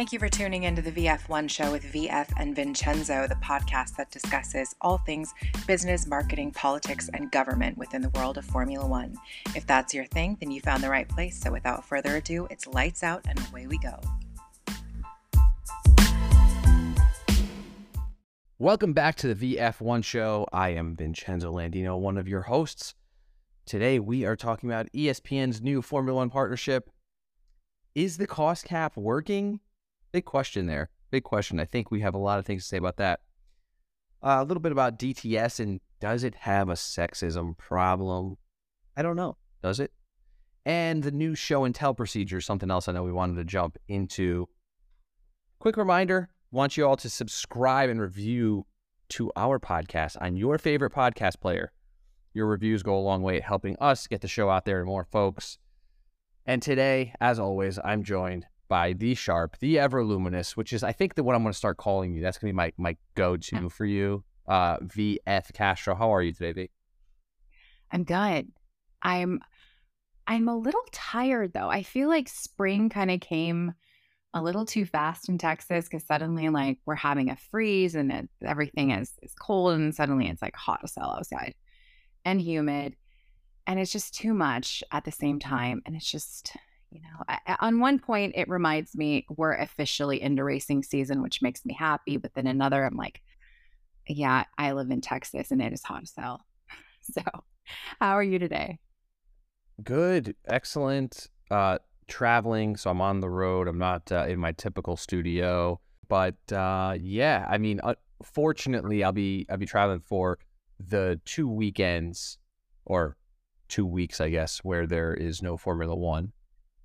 Thank you for tuning into the VF1 show with VF and Vincenzo, the podcast that discusses all things business, marketing, politics, and government within the world of Formula One. If that's your thing, then you found the right place. So without further ado, it's lights out and away we go. Welcome back to the VF1 show. I am Vincenzo Landino, one of your hosts. Today we are talking about ESPN's new Formula One partnership. Is the cost cap working? Big question there. Big question. I think we have a lot of things to say about that. Uh, a little bit about DTS and does it have a sexism problem? I don't know. Does it? And the new show and tell procedure, something else I know we wanted to jump into. Quick reminder want you all to subscribe and review to our podcast on your favorite podcast player. Your reviews go a long way at helping us get the show out there to more folks. And today, as always, I'm joined by the Sharp, the Ever Luminous, which is I think that what I'm going to start calling you. That's going to be my my go to for you. Uh, VF Castro, how are you today, V? I'm good. I'm I'm a little tired though. I feel like spring kind of came a little too fast in Texas because suddenly like we're having a freeze and it, everything is is cold and suddenly it's like hot as hell outside and humid and it's just too much at the same time and it's just you know, I, on one point, it reminds me we're officially into racing season, which makes me happy. But then another, I'm like, yeah, I live in Texas and it is hot as hell. So, how are you today? Good, excellent. Uh, traveling, so I'm on the road. I'm not uh, in my typical studio, but uh, yeah, I mean, uh, fortunately, I'll be I'll be traveling for the two weekends or two weeks, I guess, where there is no Formula One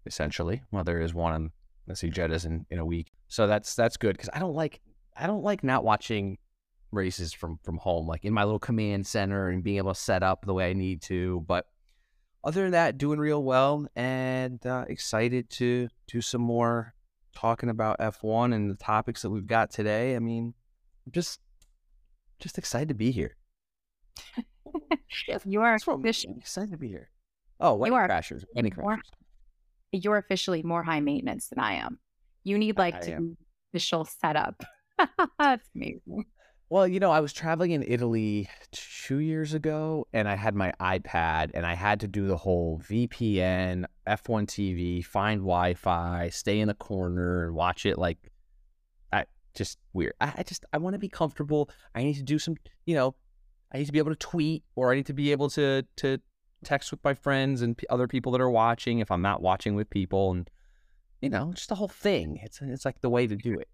essentially. Well, there is one on let's see Jeddah's in, in a week, so that's that's good because I don't like I don't like not watching races from from home, like in my little command center and being able to set up the way I need to. But other than that, doing real well and uh, excited to do some more talking about F1 and the topics that we've got today. I mean, I'm just just excited to be here. you are excited to be here. Oh, Wedding Crashers. Wedding Crashers you're officially more high maintenance than I am. You need like to official setup. That's amazing. Well, you know, I was traveling in Italy two years ago and I had my iPad and I had to do the whole VPN, F1 TV, find Wi Fi, stay in the corner and watch it like I just weird. I, I just I want to be comfortable. I need to do some, you know, I need to be able to tweet or I need to be able to to text with my friends and p- other people that are watching if I'm not watching with people and you know, just the whole thing. It's it's like the way to do it.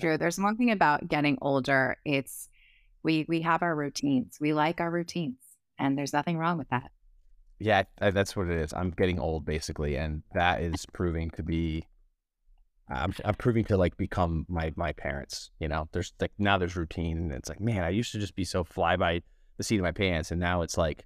True. There's one thing about getting older. It's we we have our routines. We like our routines, and there's nothing wrong with that. Yeah, that's what it is. I'm getting old basically, and that is proving to be. I'm, I'm proving to like become my my parents. You know, there's like now there's routine, and it's like, man, I used to just be so fly by the seat of my pants, and now it's like,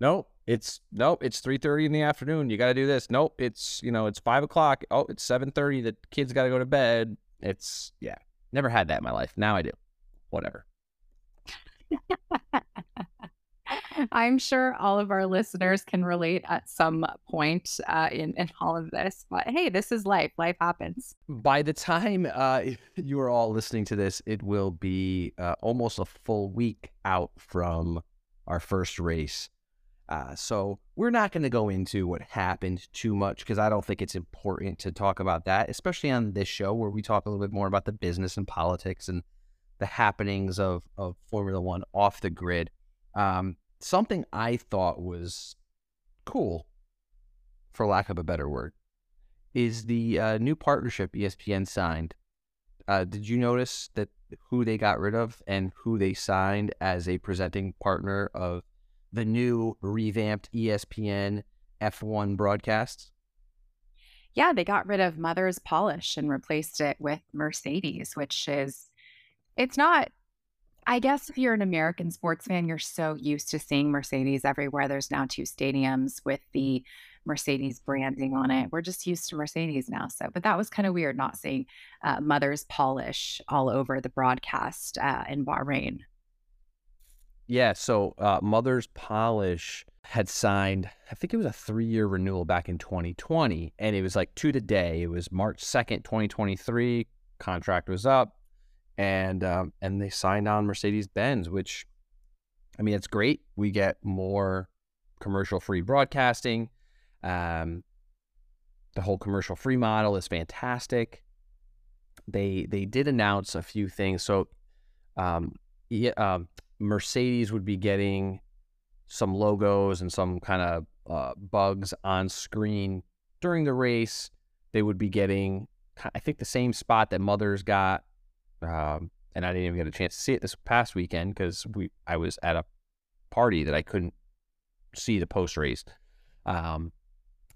nope, it's nope, it's three thirty in the afternoon. You got to do this. Nope, it's you know it's five o'clock. Oh, it's seven thirty. The kids got to go to bed. It's yeah, never had that in my life. Now I do. Whatever. I'm sure all of our listeners can relate at some point uh, in in all of this. But hey, this is life. Life happens. By the time uh, you are all listening to this, it will be uh, almost a full week out from our first race. Uh, so we're not going to go into what happened too much because I don't think it's important to talk about that, especially on this show where we talk a little bit more about the business and politics and the happenings of, of Formula One off the grid. Um, something I thought was cool, for lack of a better word, is the uh, new partnership ESPN signed. Uh, did you notice that who they got rid of and who they signed as a presenting partner of the new revamped ESPN F1 broadcasts? Yeah, they got rid of Mother's Polish and replaced it with Mercedes, which is, it's not, I guess if you're an American sports fan, you're so used to seeing Mercedes everywhere. There's now two stadiums with the Mercedes branding on it. We're just used to Mercedes now. So, but that was kind of weird not seeing uh, Mother's Polish all over the broadcast uh, in Bahrain. Yeah, so uh, Mother's Polish had signed, I think it was a three year renewal back in 2020. And it was like to the day. It was March 2nd, 2023. Contract was up. And um, and they signed on Mercedes Benz, which I mean, it's great. We get more commercial free broadcasting. Um, the whole commercial free model is fantastic. They they did announce a few things. So, um, yeah, um, Mercedes would be getting some logos and some kind of uh, bugs on screen during the race. They would be getting, I think, the same spot that Mothers got. Um, and I didn't even get a chance to see it this past weekend because we I was at a party that I couldn't see the post race. Um,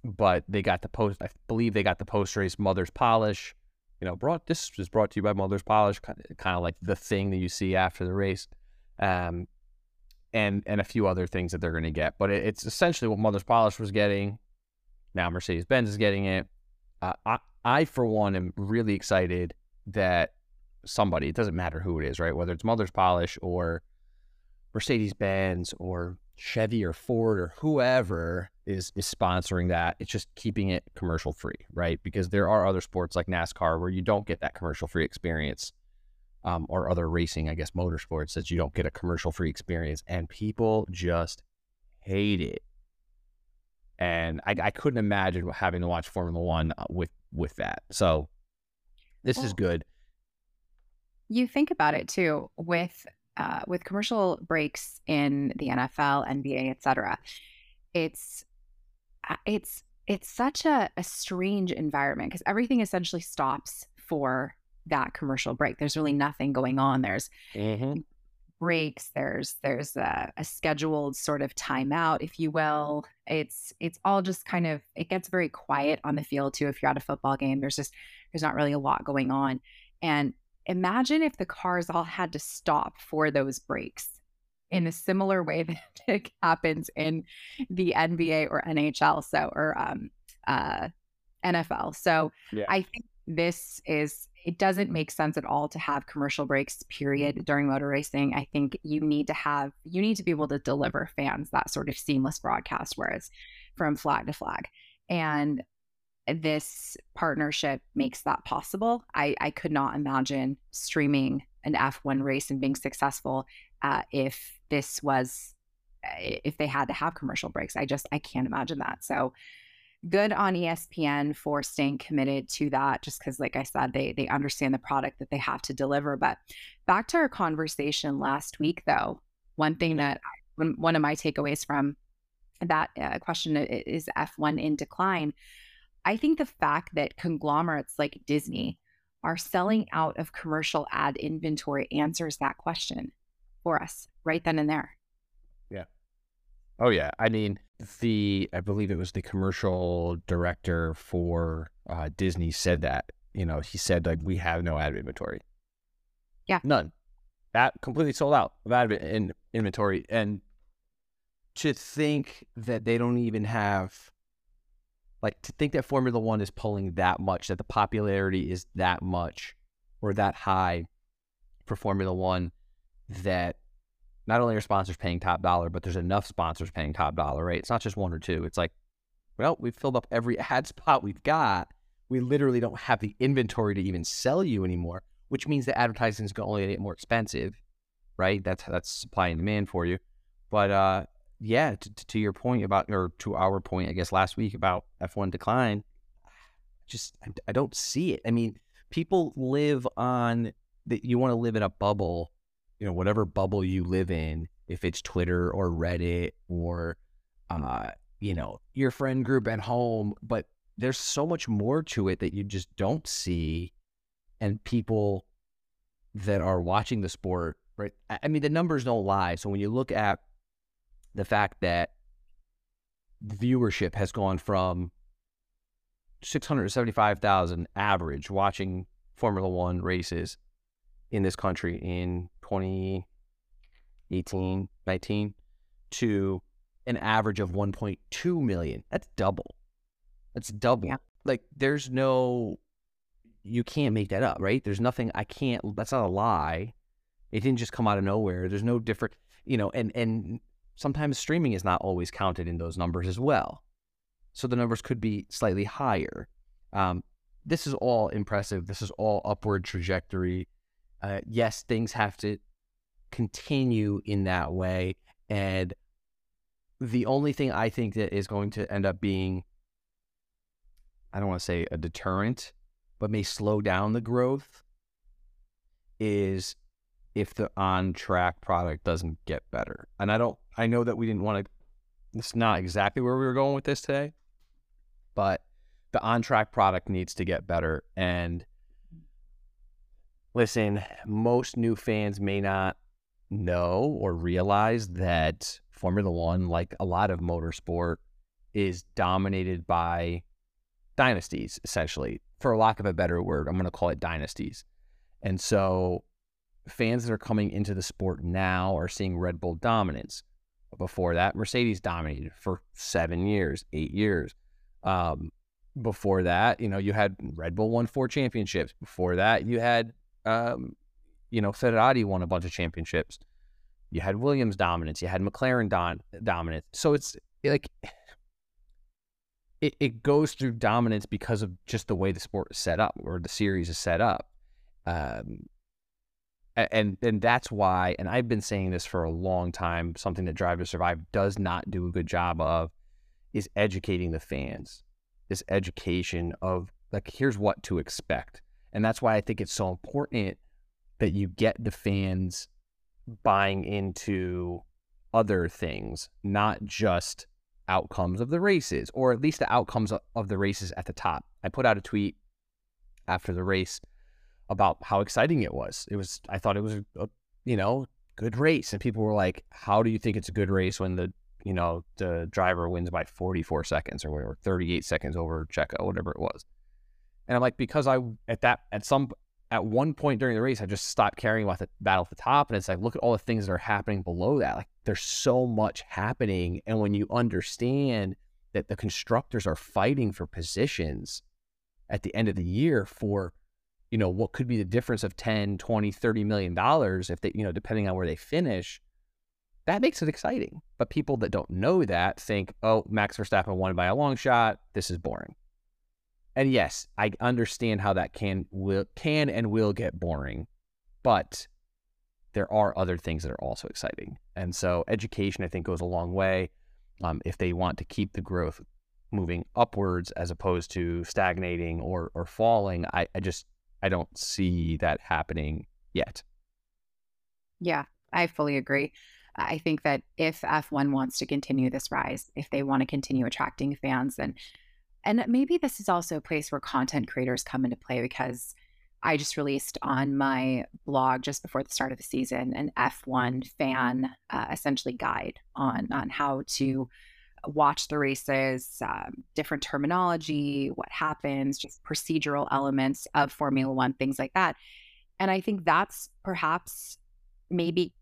but they got the post. I believe they got the post race Mother's Polish. You know, brought this was brought to you by Mother's Polish, kind of, kind of like the thing that you see after the race. Um, and and a few other things that they're going to get. But it, it's essentially what Mother's Polish was getting. Now Mercedes Benz is getting it. Uh, I, I, for one, am really excited that somebody, it doesn't matter who it is, right? Whether it's Mother's Polish or Mercedes Benz or Chevy or Ford or whoever is is sponsoring that. It's just keeping it commercial free, right? Because there are other sports like NASCAR where you don't get that commercial free experience um, or other racing, I guess, motorsports that you don't get a commercial free experience, and people just hate it. And I, I couldn't imagine having to watch Formula One uh, with with that. So this well, is good. You think about it too with uh, with commercial breaks in the NFL, NBA, etc. It's uh, it's it's such a, a strange environment because everything essentially stops for that commercial break. There's really nothing going on. There's mm-hmm. breaks. There's there's a, a, scheduled sort of timeout, if you will. It's it's all just kind of it gets very quiet on the field too. If you're at a football game, there's just there's not really a lot going on. And imagine if the cars all had to stop for those breaks in a similar way that it happens in the NBA or NHL, so or um, uh, NFL. So yeah. I think this is it doesn't make sense at all to have commercial breaks period during motor racing. I think you need to have you need to be able to deliver fans that sort of seamless broadcast whereas from flag to flag. And this partnership makes that possible. I i could not imagine streaming an f1 race and being successful uh, if this was if they had to have commercial breaks. I just i can't imagine that. So good on ESPN for staying committed to that just because like I said they they understand the product that they have to deliver. But back to our conversation last week though one thing that one of my takeaways from that uh, question is F1 in decline. I think the fact that conglomerates like Disney are selling out of commercial ad inventory answers that question for us right then and there. Yeah. Oh yeah. I mean the I believe it was the commercial director for uh, Disney said that. You know, he said like we have no ad inventory. Yeah, none. That completely sold out of ad in inventory, and to think that they don't even have like to think that Formula One is pulling that much, that the popularity is that much or that high for Formula One that not only are sponsors paying top dollar, but there's enough sponsors paying top dollar, right? It's not just one or two. It's like, well, we've filled up every ad spot we've got. We literally don't have the inventory to even sell you anymore, which means the advertising is going to get more expensive, right? That's that's supply and demand for you. But uh, yeah, to, to your point about, or to our point, I guess last week about F1 decline, just I, I don't see it. I mean, people live on that. You want to live in a bubble you know, whatever bubble you live in, if it's Twitter or Reddit or, uh, you know, your friend group at home, but there's so much more to it that you just don't see. And people that are watching the sport, right? I mean, the numbers don't lie. So when you look at the fact that viewership has gone from 675,000 average watching Formula One races in this country in 2018, 19 to an average of 1.2 million. That's double. That's double. Yeah. Like there's no, you can't make that up, right? There's nothing, I can't, that's not a lie. It didn't just come out of nowhere. There's no different, you know, and, and sometimes streaming is not always counted in those numbers as well. So the numbers could be slightly higher. Um, this is all impressive. This is all upward trajectory. Uh, yes, things have to continue in that way. And the only thing I think that is going to end up being, I don't want to say a deterrent, but may slow down the growth is if the on track product doesn't get better. And I don't, I know that we didn't want to, it's not exactly where we were going with this today, but the on track product needs to get better. And listen, most new fans may not know or realize that Formula One, like a lot of motorsport, is dominated by dynasties, essentially. For lack of a better word, I'm going to call it dynasties. And so fans that are coming into the sport now are seeing Red Bull dominance. Before that, Mercedes dominated for seven years, eight years. Um, before that, you know, you had Red Bull won four championships. Before that, you had, um, you know, Ferrari won a bunch of championships. You had Williams dominance. You had McLaren don- dominance. So it's like it, it goes through dominance because of just the way the sport is set up or the series is set up. Um, and and that's why and i've been saying this for a long time something that drive to survive does not do a good job of is educating the fans this education of like here's what to expect and that's why i think it's so important that you get the fans buying into other things not just outcomes of the races or at least the outcomes of the races at the top i put out a tweet after the race about how exciting it was. It was I thought it was a, you know good race, and people were like, "How do you think it's a good race when the you know the driver wins by 44 seconds or whatever, 38 seconds over Checo, whatever it was?" And I'm like, because I at that at some at one point during the race, I just stopped caring about the battle at the top, and it's like, look at all the things that are happening below that. Like there's so much happening, and when you understand that the constructors are fighting for positions at the end of the year for you know, what could be the difference of 10, 20, 30 million dollars if they, you know, depending on where they finish, that makes it exciting. But people that don't know that think, oh, Max Verstappen won by a long shot. This is boring. And yes, I understand how that can will can and will get boring, but there are other things that are also exciting. And so education, I think, goes a long way. Um, if they want to keep the growth moving upwards as opposed to stagnating or or falling, I, I just I don't see that happening yet. Yeah, I fully agree. I think that if F1 wants to continue this rise, if they want to continue attracting fans, and and maybe this is also a place where content creators come into play because I just released on my blog just before the start of the season an F1 fan uh, essentially guide on on how to watch the races, um, different terminology, what happens, just procedural elements of Formula One, things like that. And I think that's perhaps maybe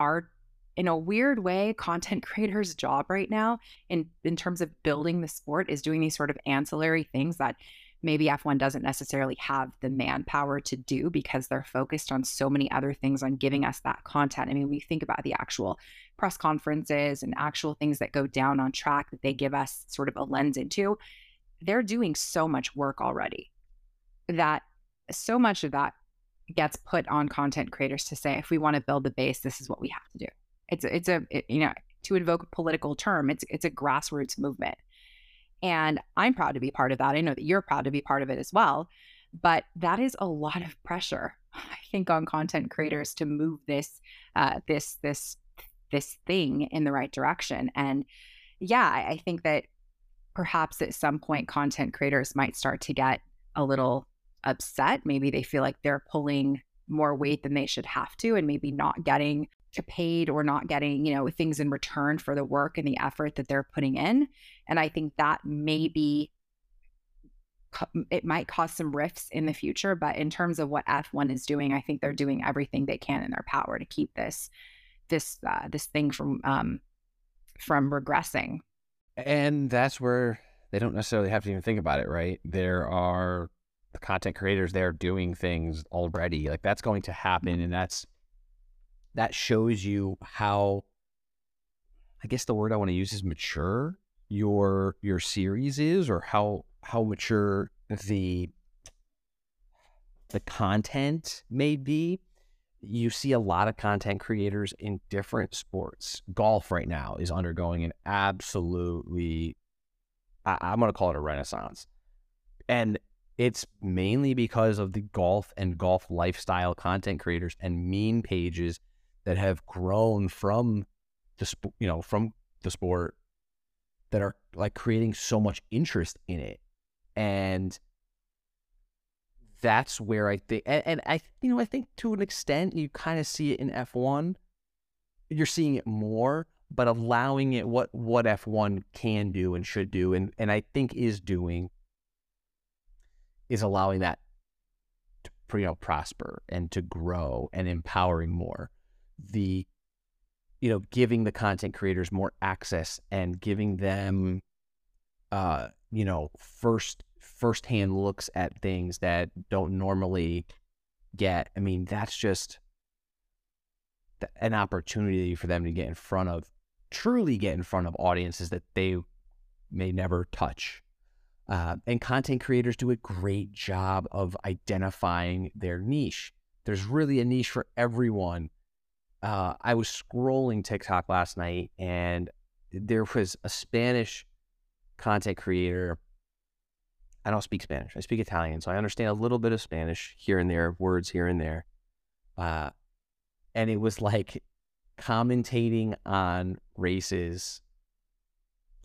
our, in a weird way, content creators' job right now in in terms of building the sport is doing these sort of ancillary things that maybe F1 doesn't necessarily have the manpower to do because they're focused on so many other things on giving us that content. I mean, we think about the actual press conferences and actual things that go down on track that they give us sort of a lens into. They're doing so much work already that so much of that gets put on content creators to say if we want to build the base this is what we have to do it's it's a it, you know to invoke a political term it's it's a grassroots movement and I'm proud to be part of that. I know that you're proud to be part of it as well. But that is a lot of pressure, I think, on content creators to move this, uh, this, this, this thing in the right direction. And yeah, I think that perhaps at some point, content creators might start to get a little upset. Maybe they feel like they're pulling more weight than they should have to, and maybe not getting paid or not getting, you know, things in return for the work and the effort that they're putting in. And I think that maybe it might cause some rifts in the future, but in terms of what F1 is doing, I think they're doing everything they can in their power to keep this this uh, this thing from um, from regressing. And that's where they don't necessarily have to even think about it, right? There are the content creators there doing things already. Like that's going to happen, and that's that shows you how I guess the word I want to use is mature your your series is or how how mature the the content may be. You see a lot of content creators in different sports. Golf right now is undergoing an absolutely I, i'm going to call it a renaissance. And it's mainly because of the golf and golf lifestyle content creators and meme pages that have grown from the sp- you know from the sport that are like creating so much interest in it. And that's where i think and, and i you know i think to an extent you kind of see it in f1 you're seeing it more but allowing it what what f1 can do and should do and and i think is doing is allowing that to you know prosper and to grow and empowering more the you know giving the content creators more access and giving them uh you know first first hand looks at things that don't normally get i mean that's just an opportunity for them to get in front of truly get in front of audiences that they may never touch uh, and content creators do a great job of identifying their niche. There's really a niche for everyone. Uh, I was scrolling TikTok last night and there was a Spanish content creator. I don't speak Spanish. I speak Italian, so I understand a little bit of Spanish here and there, words here and there. Uh, and it was like commentating on races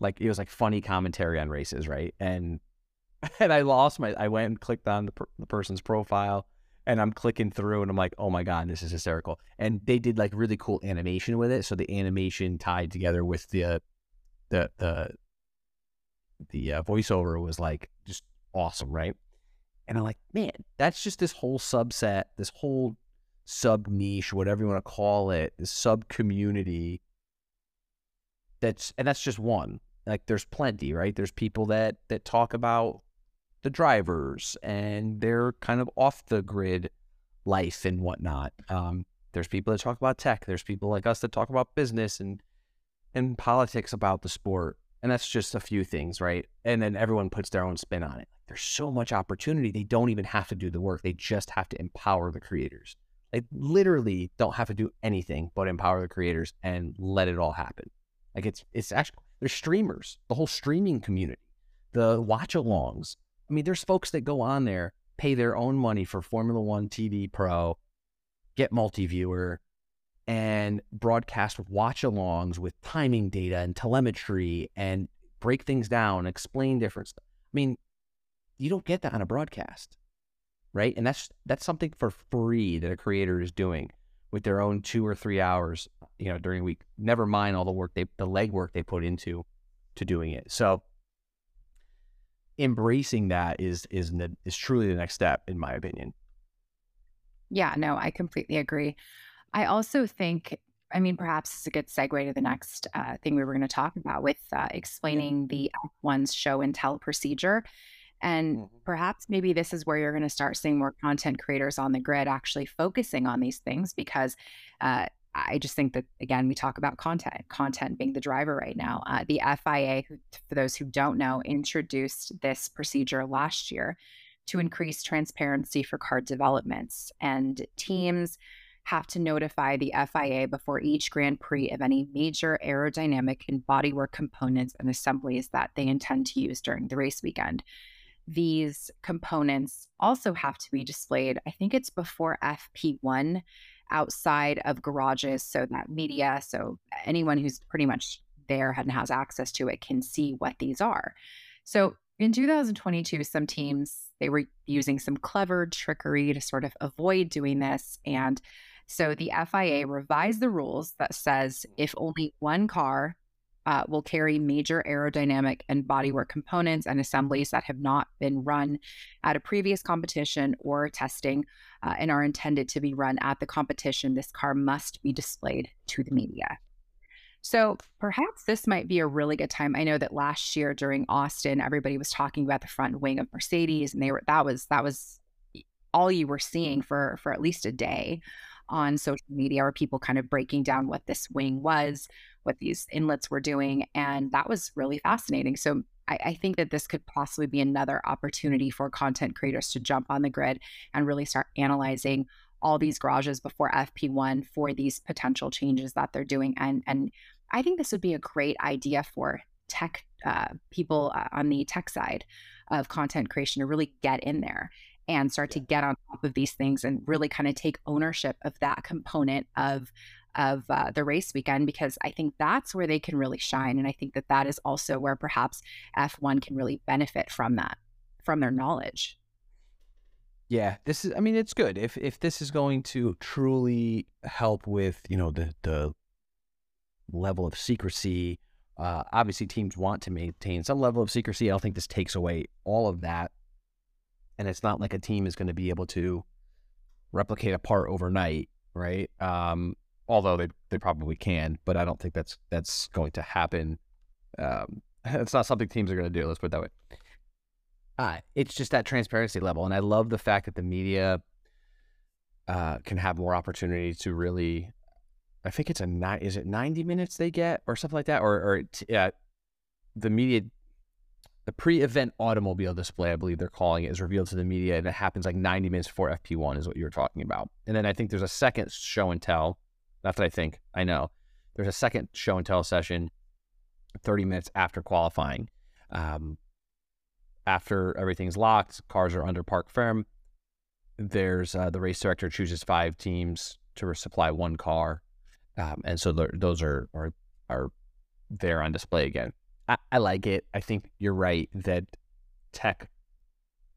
like it was like funny commentary on races, right? And and I lost my. I went and clicked on the, per, the person's profile, and I'm clicking through, and I'm like, oh my god, this is hysterical. And they did like really cool animation with it. So the animation tied together with the the the the uh, voiceover was like just awesome, right? And I'm like, man, that's just this whole subset, this whole sub niche, whatever you want to call it, this sub community. That's and that's just one like there's plenty, right? There's people that that talk about the drivers and their kind of off the grid life and whatnot. Um, there's people that talk about tech. There's people like us that talk about business and and politics about the sport. And that's just a few things, right? And then everyone puts their own spin on it. There's so much opportunity. They don't even have to do the work. They just have to empower the creators. They literally don't have to do anything but empower the creators and let it all happen. Like it's it's actually there's streamers, the whole streaming community, the watch alongs. I mean, there's folks that go on there, pay their own money for Formula One TV Pro, get multi viewer, and broadcast watch alongs with timing data and telemetry and break things down, explain different stuff. I mean, you don't get that on a broadcast, right? And that's that's something for free that a creator is doing with their own two or three hours, you know, during a week. Never mind all the work they, the legwork they put into to doing it. So embracing that is is is truly the next step, in my opinion. Yeah, no, I completely agree. I also think, I mean, perhaps it's a good segue to the next uh, thing we were going to talk about with uh, explaining the F1's show and tell procedure. And mm-hmm. perhaps maybe this is where you're going to start seeing more content creators on the grid actually focusing on these things because uh, I just think that, again, we talk about content, content being the driver right now. Uh, the FIA, for those who don't know, introduced this procedure last year to increase transparency for car developments. And teams have to notify the FIA before each Grand Prix of any major aerodynamic and bodywork components and assemblies that they intend to use during the race weekend these components also have to be displayed. I think it's before FP1 outside of garages so that media, so anyone who's pretty much there and has access to it can see what these are. So in 2022, some teams they were using some clever trickery to sort of avoid doing this. And so the FIA revised the rules that says if only one car uh, will carry major aerodynamic and bodywork components and assemblies that have not been run at a previous competition or testing uh, and are intended to be run at the competition. This car must be displayed to the media. So perhaps this might be a really good time. I know that last year during Austin, everybody was talking about the front wing of Mercedes, and they were that was that was all you were seeing for for at least a day on social media or people kind of breaking down what this wing was, what these inlets were doing. And that was really fascinating. So I, I, think that this could possibly be another opportunity for content creators to jump on the grid and really start analyzing all these garages before FP1 for these potential changes that they're doing. And and I think this would be a great idea for tech uh, people uh, on the tech side of content creation to really get in there and start to get on top of these things and really kind of take ownership of that component of of uh, the race weekend because I think that's where they can really shine and I think that that is also where perhaps F1 can really benefit from that from their knowledge. Yeah, this is I mean it's good. If if this is going to truly help with, you know, the the level of secrecy, uh obviously teams want to maintain some level of secrecy. I don't think this takes away all of that and it's not like a team is going to be able to replicate a part overnight, right? Um, although they they probably can, but I don't think that's that's going to happen. Um, it's not something teams are going to do. Let's put it that way. Uh, it's just that transparency level, and I love the fact that the media uh, can have more opportunity to really. I think it's a nine. Is it ninety minutes they get or something like that, or or yeah, the media the pre-event automobile display, I believe they're calling it, is revealed to the media, and it happens like 90 minutes before FP1, is what you were talking about. And then I think there's a second show and tell. Not that I think, I know. There's a second show and tell session 30 minutes after qualifying. Um, after everything's locked, cars are under parc fermé. There's uh, the race director chooses five teams to supply one car, um, and so those are are are there on display again. I, I like it. I think you're right that tech,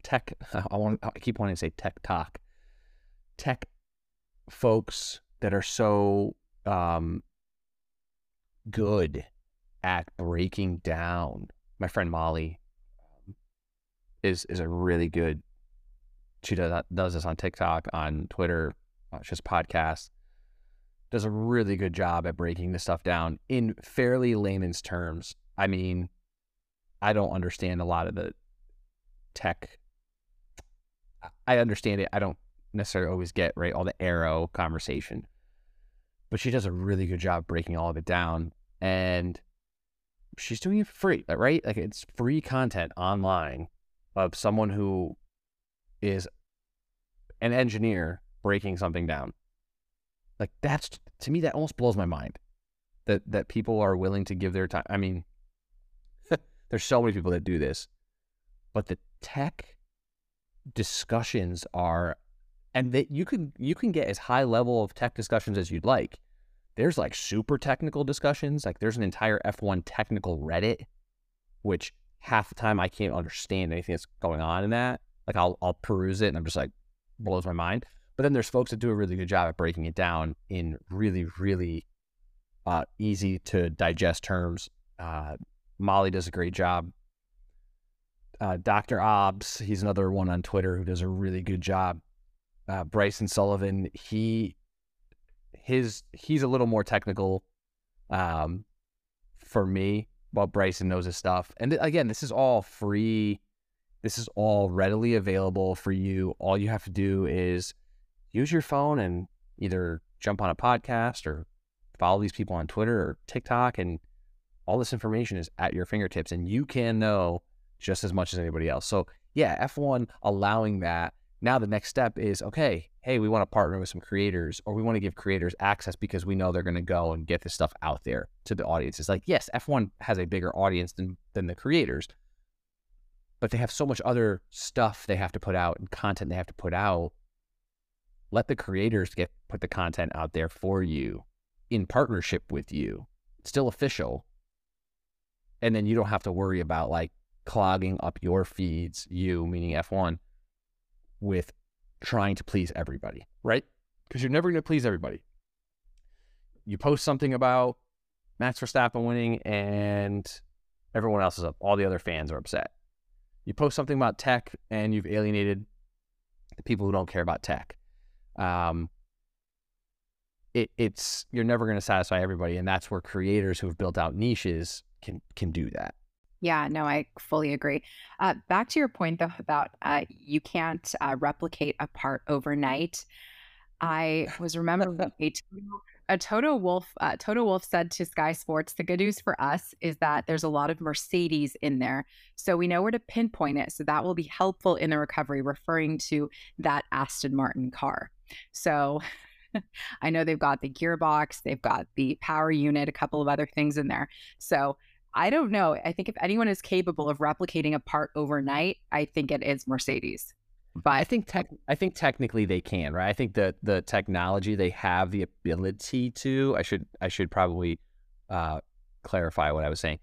tech. I want. I keep wanting to say tech talk. Tech folks that are so um, good at breaking down. My friend Molly um, is is a really good. She does does this on TikTok, on Twitter. Uh, she has podcast. Does a really good job at breaking this stuff down in fairly layman's terms I mean, I don't understand a lot of the tech. I understand it. I don't necessarily always get right all the aero conversation, but she does a really good job breaking all of it down, and she's doing it for free, uh, right? Like it's free content online of someone who is an engineer breaking something down. Like that's to me that almost blows my mind that that people are willing to give their time. I mean, there's so many people that do this, but the tech discussions are, and that you can you can get as high level of tech discussions as you'd like. There's like super technical discussions. Like there's an entire F1 technical Reddit, which half the time I can't understand anything that's going on in that. Like I'll I'll peruse it and I'm just like blows my mind. But then there's folks that do a really good job at breaking it down in really really uh, easy to digest terms. Uh, Molly does a great job. Uh, Dr. Obbs, he's another one on Twitter who does a really good job. Uh, Bryson Sullivan, he his he's a little more technical um, for me, but Bryson knows his stuff. And th- again, this is all free. This is all readily available for you. All you have to do is use your phone and either jump on a podcast or follow these people on Twitter or TikTok and all this information is at your fingertips and you can know just as much as anybody else. So, yeah, F1 allowing that. Now, the next step is okay, hey, we want to partner with some creators or we want to give creators access because we know they're going to go and get this stuff out there to the audience. It's like, yes, F1 has a bigger audience than, than the creators, but they have so much other stuff they have to put out and content they have to put out. Let the creators get put the content out there for you in partnership with you. It's still official, and then you don't have to worry about like clogging up your feeds, you meaning F1, with trying to please everybody, right? Because you're never going to please everybody. You post something about Max Verstappen winning, and everyone else is up. All the other fans are upset. You post something about tech, and you've alienated the people who don't care about tech. Um, it, it's you're never going to satisfy everybody, and that's where creators who have built out niches can can do that. Yeah, no, I fully agree. Uh, back to your point though about uh, you can't uh, replicate a part overnight. I was remembering a a Toto Wolff. uh, Toto Wolff said to Sky Sports, the good news for us is that there's a lot of Mercedes in there. So we know where to pinpoint it. So that will be helpful in the recovery, referring to that Aston Martin car. So I know they've got the gearbox, they've got the power unit, a couple of other things in there. So I don't know. I think if anyone is capable of replicating a part overnight, I think it is Mercedes. But I think tech, I think technically they can, right? I think that the technology they have the ability to. I should I should probably uh, clarify what I was saying,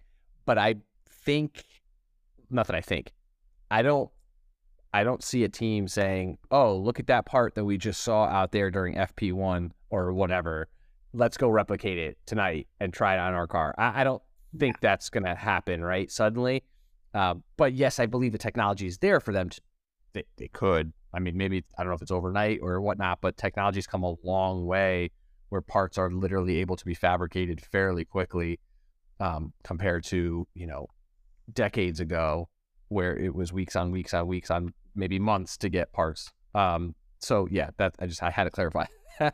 but I think not that I think I don't I don't see a team saying, "Oh, look at that part that we just saw out there during FP one or whatever. Let's go replicate it tonight and try it on our car." I, I don't think yeah. that's going to happen right suddenly. Uh, but yes, I believe the technology is there for them to they, they could. I mean, maybe I don't know if it's overnight or whatnot, but technology's come a long way where parts are literally able to be fabricated fairly quickly um, compared to you know decades ago where it was weeks on weeks on weeks on maybe months to get parts. Um, so yeah, that I just I had to clarify.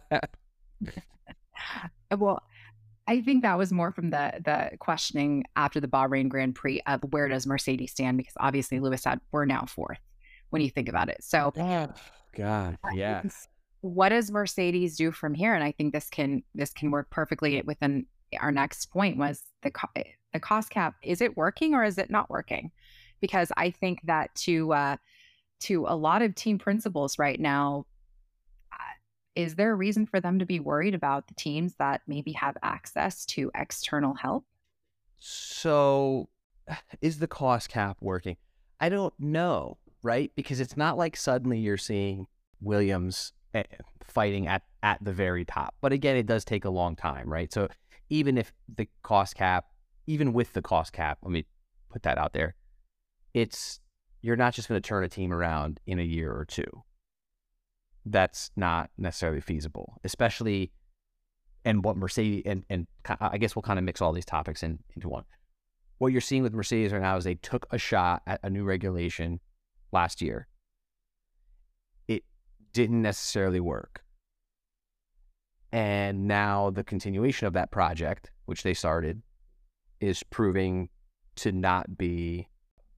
well, I think that was more from the the questioning after the Bahrain Grand Prix of where does Mercedes stand because obviously Lewis said we're now fourth when you think about it. So, oh, God, yes. What does Mercedes do from here? And I think this can this can work perfectly within our next point was the eh, the cost cap. Is it working or is it not working? Because I think that to uh, to a lot of team principals right now, is there a reason for them to be worried about the teams that maybe have access to external help? So, is the cost cap working? I don't know right? Because it's not like suddenly you're seeing Williams eh, fighting at, at the very top. But again, it does take a long time, right? So even if the cost cap, even with the cost cap, let me put that out there, it's you're not just going to turn a team around in a year or two. That's not necessarily feasible, especially and what Mercedes and and I guess we'll kind of mix all these topics in into one. What you're seeing with Mercedes right now is they took a shot at a new regulation last year. It didn't necessarily work. And now the continuation of that project, which they started, is proving to not be,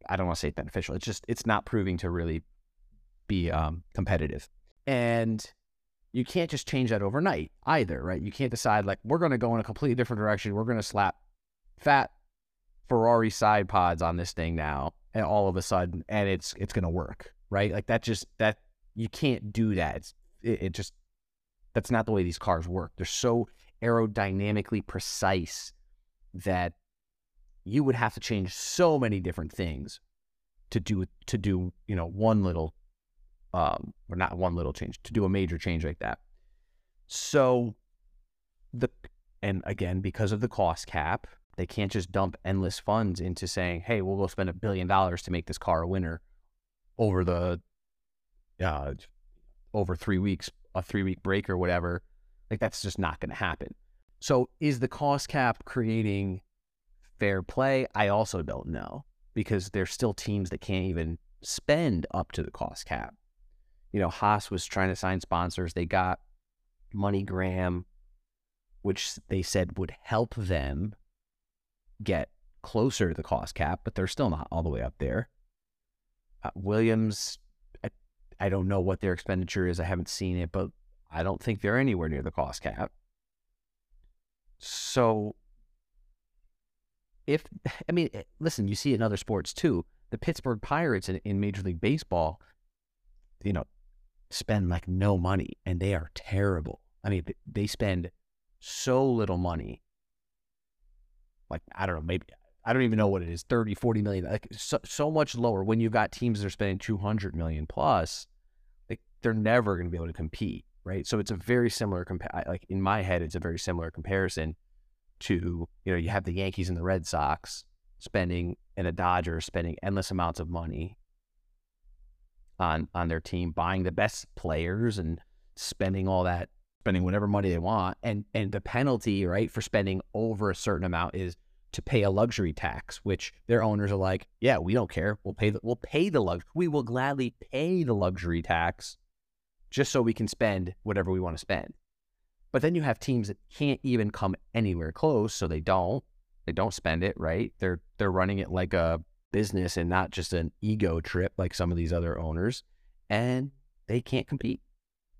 I don't want to say beneficial. It's just, it's not proving to really be um, competitive. And you can't just change that overnight either, right? You can't decide, like, we're going to go in a completely different direction. We're going to slap fat Ferrari side pods on this thing now and all of a sudden and it's it's going to work right like that just that you can't do that it's, it, it just that's not the way these cars work they're so aerodynamically precise that you would have to change so many different things to do to do you know one little um or not one little change to do a major change like that so the and again because of the cost cap they can't just dump endless funds into saying, "Hey, we'll go spend a billion dollars to make this car a winner over the uh, over three weeks, a three week break or whatever." Like that's just not going to happen. So, is the cost cap creating fair play? I also don't know because there's still teams that can't even spend up to the cost cap. You know, Haas was trying to sign sponsors. They got MoneyGram, which they said would help them get closer to the cost cap, but they're still not all the way up there. Uh, Williams, I, I don't know what their expenditure is. I haven't seen it, but I don't think they're anywhere near the cost cap. So, if, I mean, eh, listen, you see in other sports too. The Pittsburgh Pirates in, in Major League Baseball, you know, spend like no money and they are terrible. I mean, they spend so little money like I don't know, maybe I don't even know what it is, 30, 40 million, like so, so much lower when you've got teams that are spending 200 million plus, like they're never going to be able to compete, right? So it's a very similar, compa- like in my head, it's a very similar comparison to, you know, you have the Yankees and the Red Sox spending and a Dodger spending endless amounts of money on on their team, buying the best players and spending all that spending whatever money they want. And and the penalty, right, for spending over a certain amount is to pay a luxury tax, which their owners are like, yeah, we don't care. We'll pay the we'll pay the lux we will gladly pay the luxury tax just so we can spend whatever we want to spend. But then you have teams that can't even come anywhere close, so they don't. They don't spend it, right? They're they're running it like a business and not just an ego trip like some of these other owners, and they can't compete.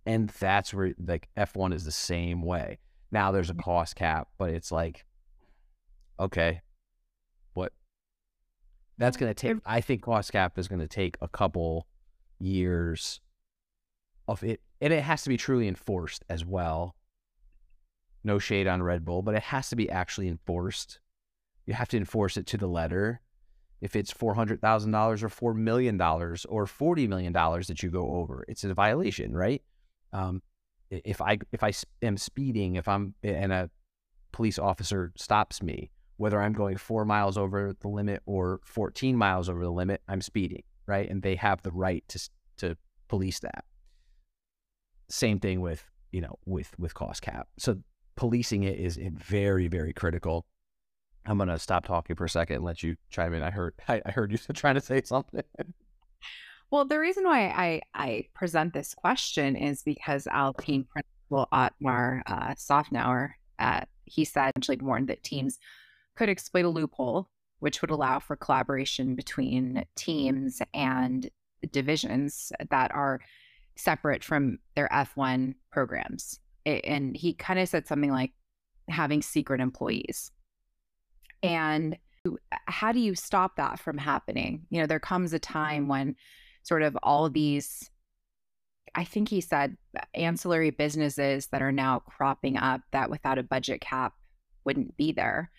And that's where like F1 is the same way. Now there's a mm. cost cap, but it's like, okay, what? That's going to take, I think cost cap is going to take a couple years of it. And it has to be truly enforced as well. No shade on Red Bull, but it has to be actually enforced. You have to enforce it to the letter. If it's $400,000 or $4 million or $40 million that you go over, it's a violation, right? Um, if I if I am speeding, if I'm and a police officer stops me, whether I'm going four miles over the limit or 14 miles over the limit, I'm speeding, right? And they have the right to to police that. Same thing with you know with with cost cap. So policing it is very very critical. I'm gonna stop talking for a second and let you chime in. I heard I, I heard you trying to say something. Well, the reason why I, I present this question is because Alpine principal Otmar uh, Szafnauer, uh, he said, actually warned that teams could exploit a loophole, which would allow for collaboration between teams and divisions that are separate from their F1 programs. And he kind of said something like having secret employees. And how do you stop that from happening? You know, there comes a time mm-hmm. when sort of all these I think he said uh, ancillary businesses that are now cropping up that without a budget cap wouldn't be there.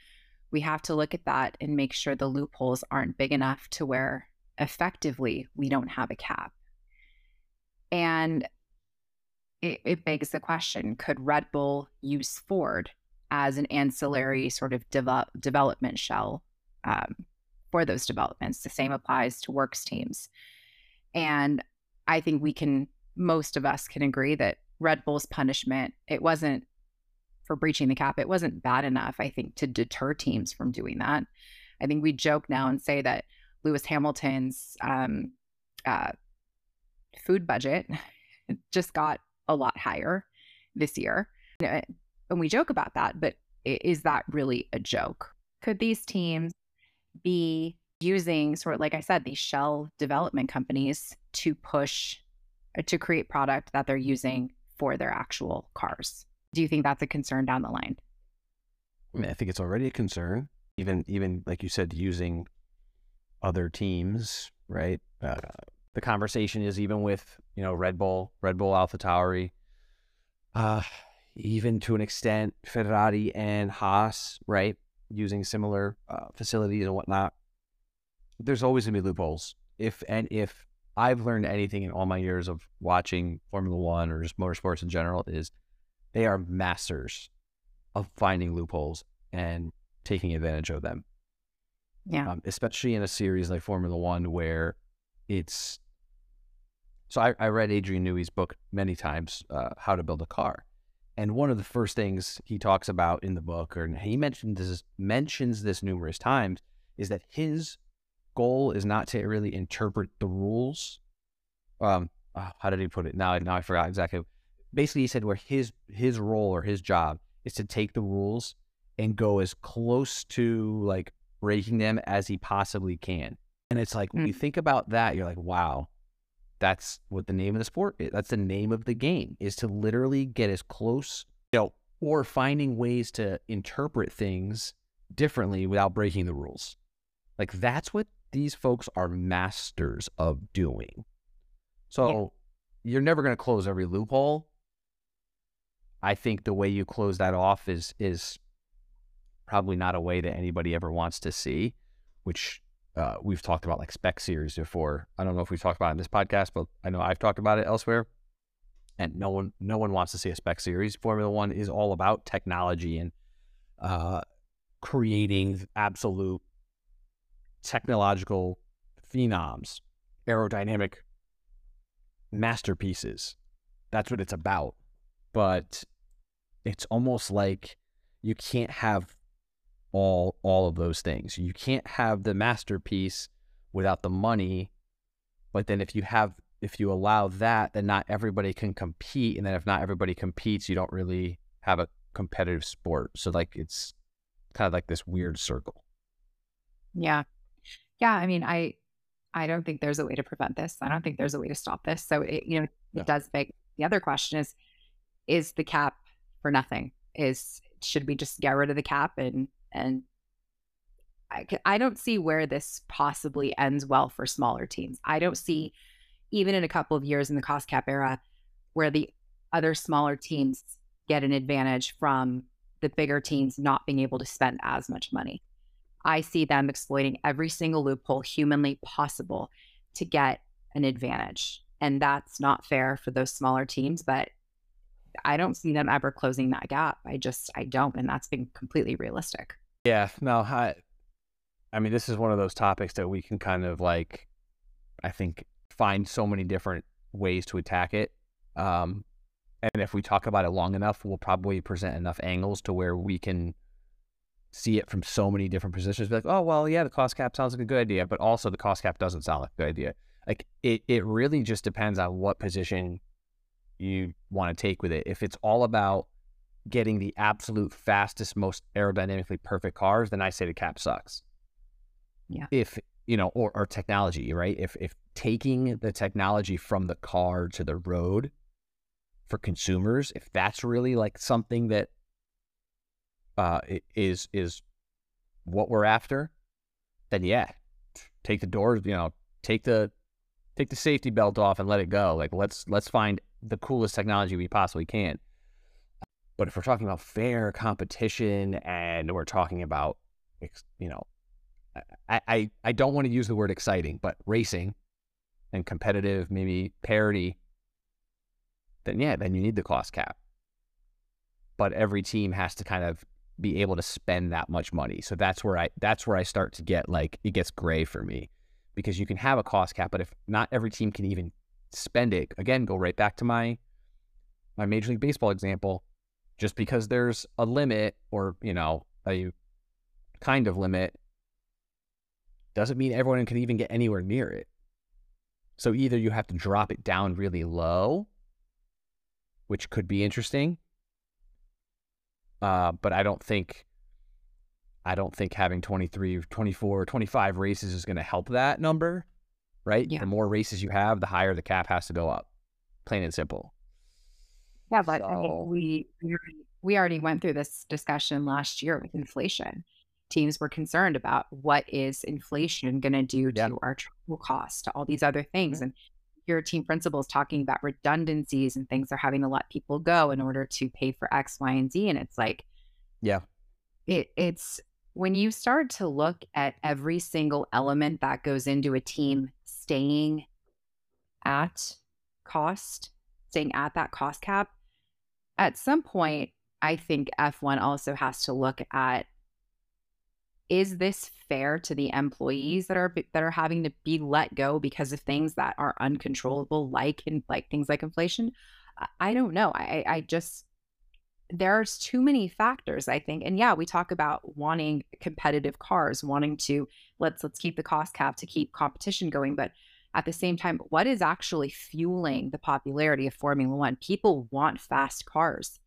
We have to look at that and make sure the loopholes aren't big enough to where effectively we don't have a cap. And it, it begs the question could Red Bull use Ford as an ancillary sort of develop, development shell um, for those developments? The same applies to works teams. And I think we can, most of us can agree that Red Bull's punishment, it wasn't for breaching the cap, it wasn't bad enough, I think, to deter teams from doing that. I think we joke now and say that Lewis Hamilton's um, uh, food budget just got a lot higher this year. And we joke about that, but is that really a joke? Could these teams be using sort of like I said, these shell development companies to push uh, to create product that they're using for their actual cars. Do you think that's a concern down the line? I mean, I think it's already a concern. Even even like you said, using other teams, right? Uh, the conversation is even with you know Red Bull, Red Bull Alpha Tauri, uh, even to an extent Ferrari and Haas, right? Using similar uh, facilities and whatnot there's always gonna be loopholes. If and if I've learned anything in all my years of watching Formula One or just motorsports in general, is they are masters of finding loopholes and taking advantage of them. Yeah. Um, especially in a series like Formula One where it's so I, I read Adrian Newey's book many times, uh, How to Build a Car. And one of the first things he talks about in the book, or he mentioned this mentions this numerous times, is that his goal is not to really interpret the rules. Um, oh, how did he put it? Now, now I forgot exactly. Basically, he said where his his role or his job is to take the rules and go as close to like breaking them as he possibly can. And it's like mm. when you mm. think about that, you're like, wow, that's what the name of the sport is. That's the name of the game is to literally get as close, you know, or finding ways to interpret things differently without breaking the rules. Like that's what these folks are masters of doing. So yeah. you're never going to close every loophole. I think the way you close that off is is probably not a way that anybody ever wants to see, which uh, we've talked about like spec series before. I don't know if we've talked about it in this podcast, but I know I've talked about it elsewhere. And no one no one wants to see a spec series. Formula One is all about technology and uh, creating absolute technological phenoms, aerodynamic masterpieces. That's what it's about. But it's almost like you can't have all all of those things. You can't have the masterpiece without the money. But then if you have if you allow that, then not everybody can compete, and then if not everybody competes, you don't really have a competitive sport. So like it's kind of like this weird circle. Yeah. Yeah. I mean, I I don't think there's a way to prevent this. I don't think there's a way to stop this. So it, you know, it does beg the other question is is the cap for nothing? Is should we just get rid of the cap and and I, I don't see where this possibly ends well for smaller teams. I don't see even in a couple of years in the cost cap era where the other smaller teams get an advantage from the bigger teams not being able to spend as much money. I see them exploiting every single loophole humanly possible to get an advantage. And that's not fair for those smaller teams, but I don't see them ever closing that gap. I just, I don't. And that's been completely realistic. Yeah. No, I, I mean, this is one of those topics that we can kind of like, I think, find so many different ways to attack it. Um, and if we talk about it long enough, we'll probably present enough angles to where we can see it from so many different positions. Be like, oh well, yeah, the cost cap sounds like a good idea, but also the cost cap doesn't sound like a good idea. Like it, it really just depends on what position you want to take with it. If it's all about getting the absolute fastest, most aerodynamically perfect cars, then I say the cap sucks. Yeah. If you know, or, or technology, right? If if taking the technology from the car to the road for consumers, if that's really like something that uh, is is what we're after, then yeah, take the doors, you know, take the take the safety belt off and let it go. Like let's let's find the coolest technology we possibly can. But if we're talking about fair competition and we're talking about, you know, I, I, I don't want to use the word exciting, but racing and competitive, maybe parity then yeah, then you need the cost cap. But every team has to kind of be able to spend that much money. So that's where I that's where I start to get like it gets gray for me because you can have a cost cap, but if not every team can even spend it, again, go right back to my my Major League Baseball example. Just because there's a limit or, you know, a kind of limit doesn't mean everyone can even get anywhere near it. So either you have to drop it down really low which could be interesting. Uh, but I don't think I don't think having 23, 24, 25 races is going to help that number, right? Yeah. The more races you have, the higher the cap has to go up. Plain and simple. Yeah, but so... we we already went through this discussion last year with inflation. Teams were concerned about what is inflation going to do to our travel cost, to all these other things, mm-hmm. and your team principals talking about redundancies and things they're having to let people go in order to pay for X, Y, and Z. And it's like, yeah, it, it's when you start to look at every single element that goes into a team staying at cost, staying at that cost cap, at some point, I think F1 also has to look at is this fair to the employees that are that are having to be let go because of things that are uncontrollable like in like things like inflation? I don't know. I i just there's too many factors i think. And yeah we talk about wanting competitive cars wanting to let's let's keep the cost cap to keep competition going but at the same time what is actually fueling the popularity of formula 1 people want fast cars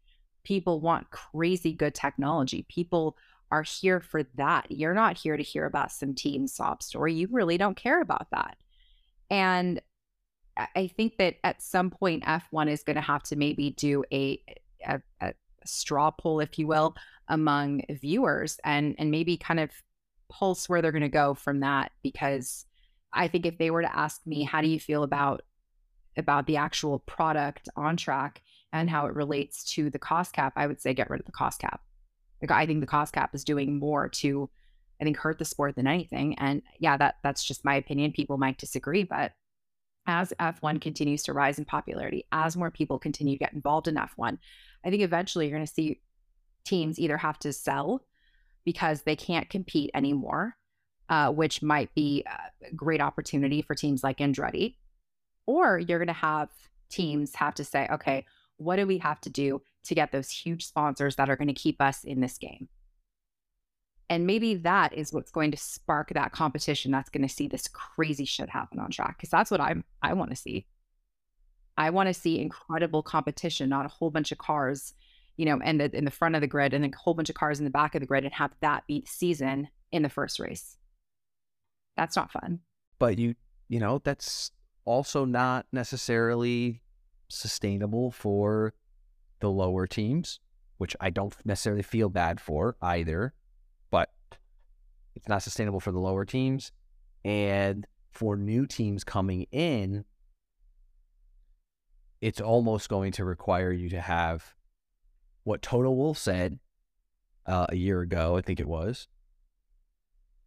people want crazy good technology people are here for that. You're not here to hear about some teen sob story. You really don't care about that. And I think that at some point, F1 is going to have to maybe do a, a, a straw poll, if you will, among viewers and, and maybe kind of pulse where they're going to go from that. Because I think if they were to ask me, how do you feel about about the actual product on track and how it relates to the cost cap, I would say get rid of the cost cap. I think the cost cap is doing more to, I think, hurt the sport than anything. And yeah, that that's just my opinion. People might disagree, but as F1 continues to rise in popularity, as more people continue to get involved in F1, I think eventually you're going to see teams either have to sell because they can't compete anymore, uh, which might be a great opportunity for teams like Andretti, or you're going to have teams have to say, okay, what do we have to do to get those huge sponsors that are going to keep us in this game? And maybe that is what's going to spark that competition that's going to see this crazy shit happen on track. Cause that's what I'm, I want to see. I want to see incredible competition, not a whole bunch of cars, you know, and in the front of the grid and a whole bunch of cars in the back of the grid and have that beat season in the first race. That's not fun. But you, you know, that's also not necessarily sustainable for the lower teams, which I don't necessarily feel bad for either, but it's not sustainable for the lower teams. And for new teams coming in, it's almost going to require you to have what Toto Wolff said uh, a year ago, I think it was.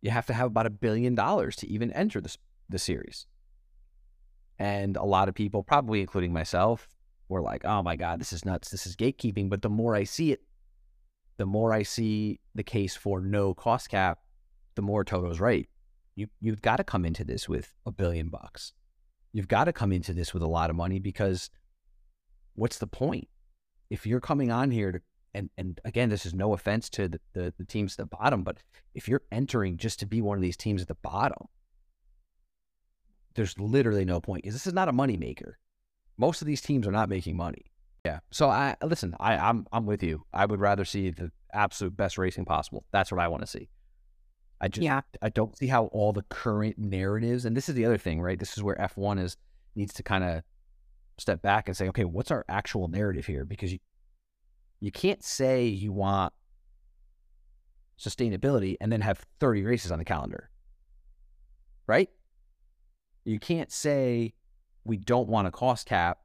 You have to have about a billion dollars to even enter the, the series. And a lot of people, probably including myself, were like, oh my God, this is nuts. This is gatekeeping. But the more I see it, the more I see the case for no cost cap, the more Toto's right. You, you've got to come into this with a billion bucks. You've got to come into this with a lot of money because what's the point? If you're coming on here to, and, and again, this is no offense to the, the, the teams at the bottom, but if you're entering just to be one of these teams at the bottom, there's literally no point because this is not a money maker. Most of these teams are not making money. Yeah. So I listen, I, I'm I'm with you. I would rather see the absolute best racing possible. That's what I want to see. I just yeah. I don't see how all the current narratives, and this is the other thing, right? This is where F1 is needs to kind of step back and say, okay, what's our actual narrative here? Because you you can't say you want sustainability and then have 30 races on the calendar. Right? You can't say we don't want a cost cap,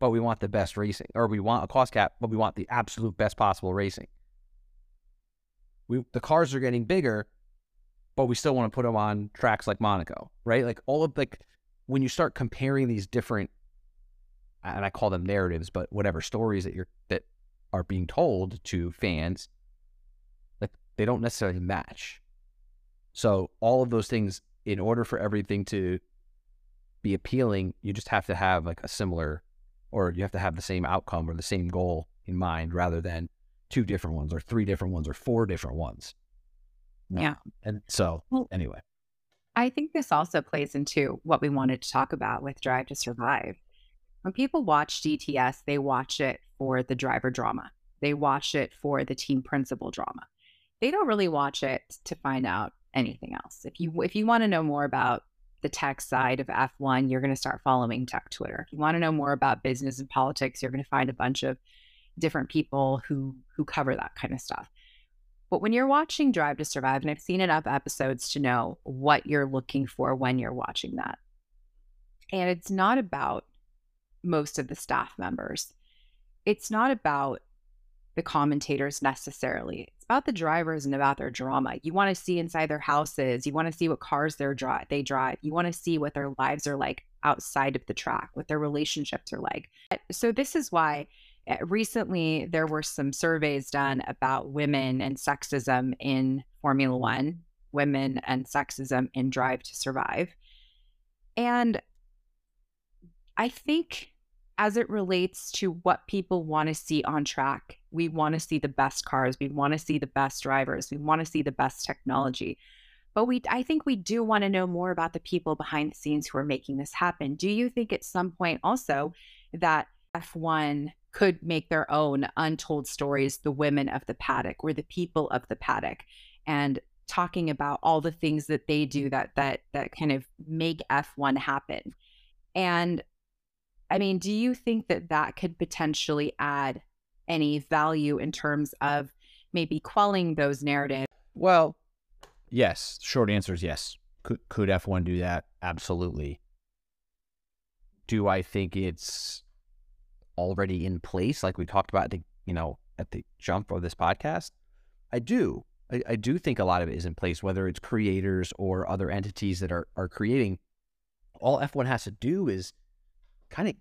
but we want the best racing, or we want a cost cap, but we want the absolute best possible racing. We the cars are getting bigger, but we still want to put them on tracks like Monaco, right? Like all of like when you start comparing these different and I call them narratives, but whatever stories that you're that are being told to fans, like they don't necessarily match. So all of those things, in order for everything to be appealing, you just have to have like a similar, or you have to have the same outcome or the same goal in mind, rather than two different ones or three different ones or four different ones. Yeah. And so, well, anyway. I think this also plays into what we wanted to talk about with Drive to Survive when people watch DTS, they watch it for the driver drama. They watch it for the team principal drama. They don't really watch it to find out anything else. If you if you want to know more about the tech side of F1, you're going to start following tech Twitter. If you want to know more about business and politics, you're going to find a bunch of different people who who cover that kind of stuff. But when you're watching Drive to Survive, and I've seen enough episodes to know what you're looking for when you're watching that. And it's not about most of the staff members. It's not about the commentators necessarily. It's about the drivers and about their drama. You want to see inside their houses. You want to see what cars they're dri- they drive. You want to see what their lives are like outside of the track, what their relationships are like. So this is why eh, recently there were some surveys done about women and sexism in Formula 1, women and sexism in Drive to Survive. And I think as it relates to what people want to see on track, we want to see the best cars, we want to see the best drivers, we want to see the best technology. But we I think we do want to know more about the people behind the scenes who are making this happen. Do you think at some point also that F1 could make their own untold stories, the women of the paddock or the people of the paddock, and talking about all the things that they do that that that kind of make F1 happen? And I mean, do you think that that could potentially add any value in terms of maybe quelling those narratives? Well, yes. Short answer is yes. Could, could F1 do that? Absolutely. Do I think it's already in place, like we talked about, the, you know, at the jump of this podcast? I do. I, I do think a lot of it is in place, whether it's creators or other entities that are, are creating. All F1 has to do is kind of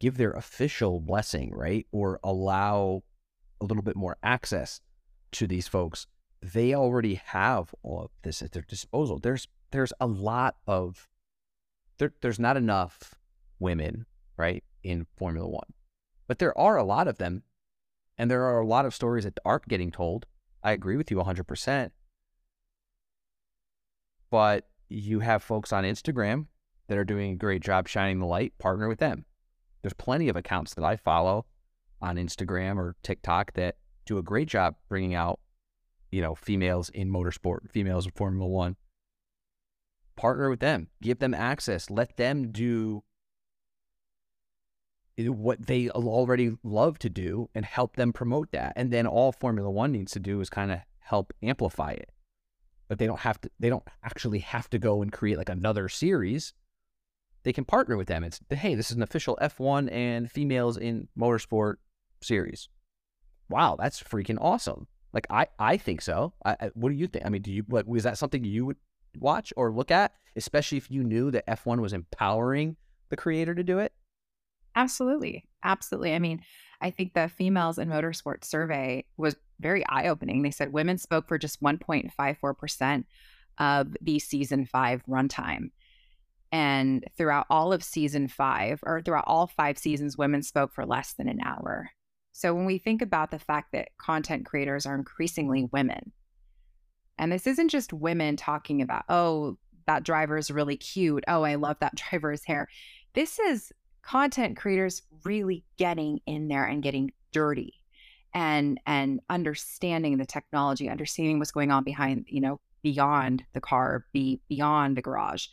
give their official blessing, right? Or allow a little bit more access to these folks. They already have all of this at their disposal. There's there's a lot of there, there's not enough women, right, in Formula One. But there are a lot of them. And there are a lot of stories that aren't getting told. I agree with you 100%. But you have folks on Instagram that are doing a great job shining the light, partner with them. there's plenty of accounts that I follow on Instagram or TikTok that do a great job bringing out, you know, females in motorsport, females in Formula One. Partner with them, give them access, let them do what they already love to do and help them promote that. And then all Formula One needs to do is kind of help amplify it. But they don't have to, they don't actually have to go and create like another series. They can partner with them. It's, hey, this is an official F1 and females in motorsport series. Wow, that's freaking awesome. Like, I, I think so. I, I, what do you think? I mean, do you, like, was that something you would watch or look at, especially if you knew that F1 was empowering the creator to do it? Absolutely. Absolutely. I mean, I think the females in motorsports survey was very eye opening. They said women spoke for just 1.54% of the season five runtime. And throughout all of season five, or throughout all five seasons, women spoke for less than an hour. So when we think about the fact that content creators are increasingly women, and this isn't just women talking about, oh, that driver is really cute. Oh, I love that driver's hair. This is content creators really getting in there and getting dirty and and understanding the technology understanding what's going on behind you know beyond the car be beyond the garage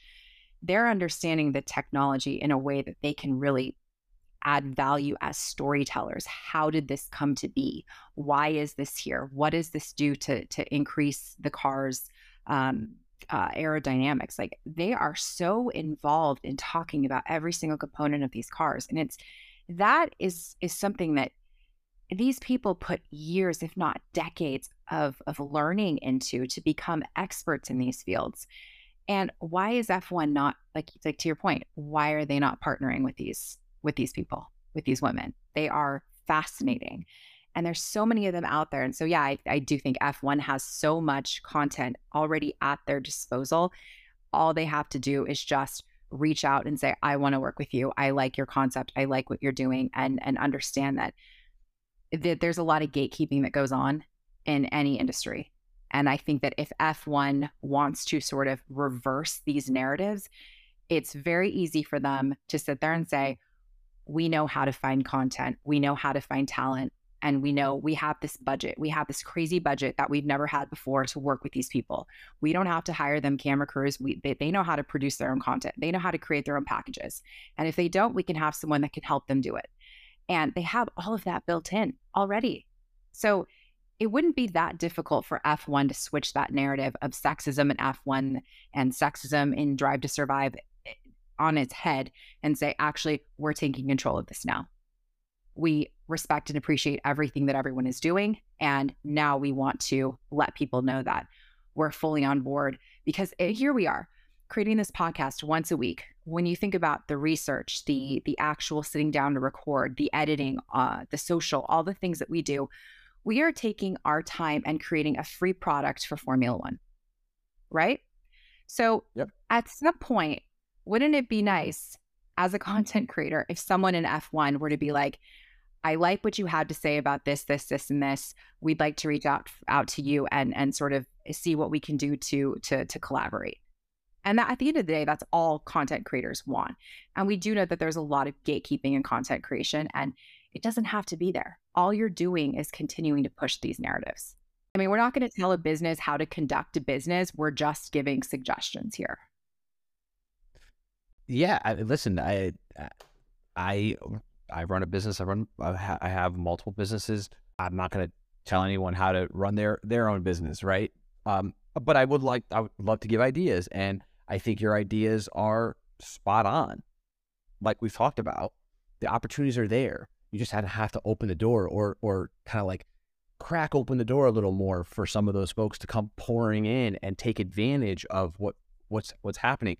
they're understanding the technology in a way that they can really add value as storytellers how did this come to be why is this here what does this do to to increase the car's um, uh, aerodynamics. Like they are so involved in talking about every single component of these cars, and it's that is is something that these people put years, if not decades, of of learning into to become experts in these fields. And why is F1 not like like to your point? Why are they not partnering with these with these people, with these women? They are fascinating. And there's so many of them out there. And so, yeah, I, I do think F1 has so much content already at their disposal. All they have to do is just reach out and say, I want to work with you. I like your concept. I like what you're doing and and understand that, that there's a lot of gatekeeping that goes on in any industry. And I think that if F1 wants to sort of reverse these narratives, it's very easy for them to sit there and say, we know how to find content. We know how to find talent and we know we have this budget. We have this crazy budget that we've never had before to work with these people. We don't have to hire them camera crews. We, they, they know how to produce their own content. They know how to create their own packages. And if they don't, we can have someone that can help them do it. And they have all of that built in already. So it wouldn't be that difficult for F1 to switch that narrative of sexism in F1 and sexism in Drive to Survive eh, on its head and say, actually, we're taking control of this now we respect and appreciate everything that everyone is doing. And now we want to let people know that we're fully on board because eh, here we are creating this podcast once a week. When you think about the research, the the actual sitting down to record, the editing, uh, the social, all the things that we do, we are taking our time and creating a free product for Formula One, right? So yep. at some point, wouldn't it be nice as a content creator if someone in F1 were to be like, I like what you had to say about this, this, this, and this. We'd like to reach out out to you and and sort of see what we can do to to to collaborate. And that at the end of the day, that's all content creators want. And we do know that there's a lot of gatekeeping in content creation, and it doesn't have to be there. All you're doing is continuing to push these narratives. I mean, we're not going to tell a business how to conduct a business. We're just giving suggestions here. Yeah, I, listen, I I I run a business. I run. I, have multiple businesses. I'm not going to tell anyone how to run their their own business, right? Um, but I would like. I would love to give ideas, and I think your ideas are spot on. Like we've talked about, the opportunities are there. You just had to have to open the door, or or kind of like crack open the door a little more for some of those folks to come pouring in and take advantage of what what's what's happening.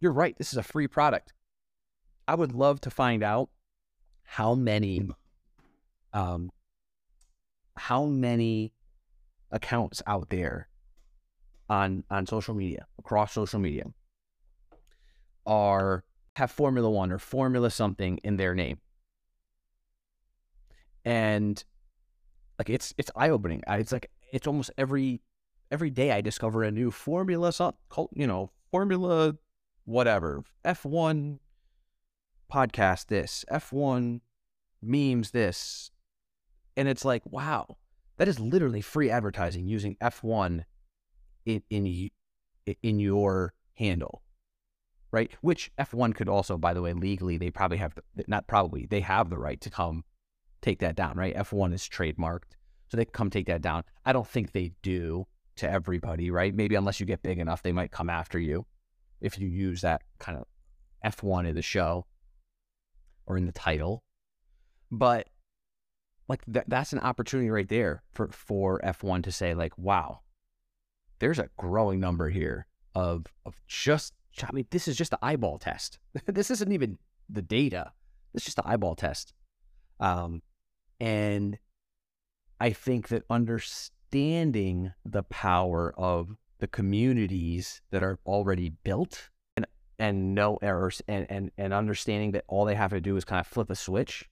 You're right. This is a free product. I would love to find out how many um how many accounts out there on on social media across social media are have formula 1 or formula something in their name and like it's it's eye opening it's like it's almost every every day i discover a new formula you know formula whatever f1 podcast this, F1 memes this. And it's like, wow, that is literally free advertising using F1 in in in your handle. Right? Which F1 could also by the way legally they probably have the, not probably they have the right to come take that down, right? F1 is trademarked. So they come take that down. I don't think they do to everybody, right? Maybe unless you get big enough, they might come after you if you use that kind of F1 in the show or in the title. But like that, that's an opportunity right there for, for F1 to say, like, wow, there's a growing number here of, of just, I mean, this is just the eyeball test. this isn't even the data. It's just the eyeball test. Um, and I think that understanding the power of the communities that are already built and and no errors and, and and understanding that all they have to do is kind of flip a switch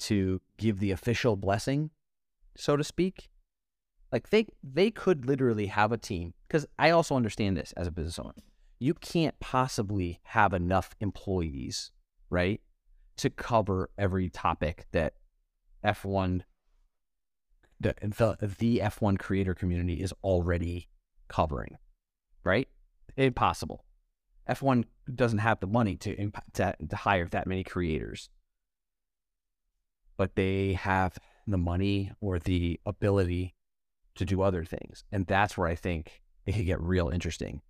to give the official blessing, so to speak. Like they they could literally have a team because I also understand this as a business owner. You can't possibly have enough employees, right, to cover every topic that F1 the, the the F1 creator community is already covering, right? Impossible. F1 doesn't have the money to, to, to hire that many creators, but they have the money or the ability to do other things, and that's where I think it could get real interesting.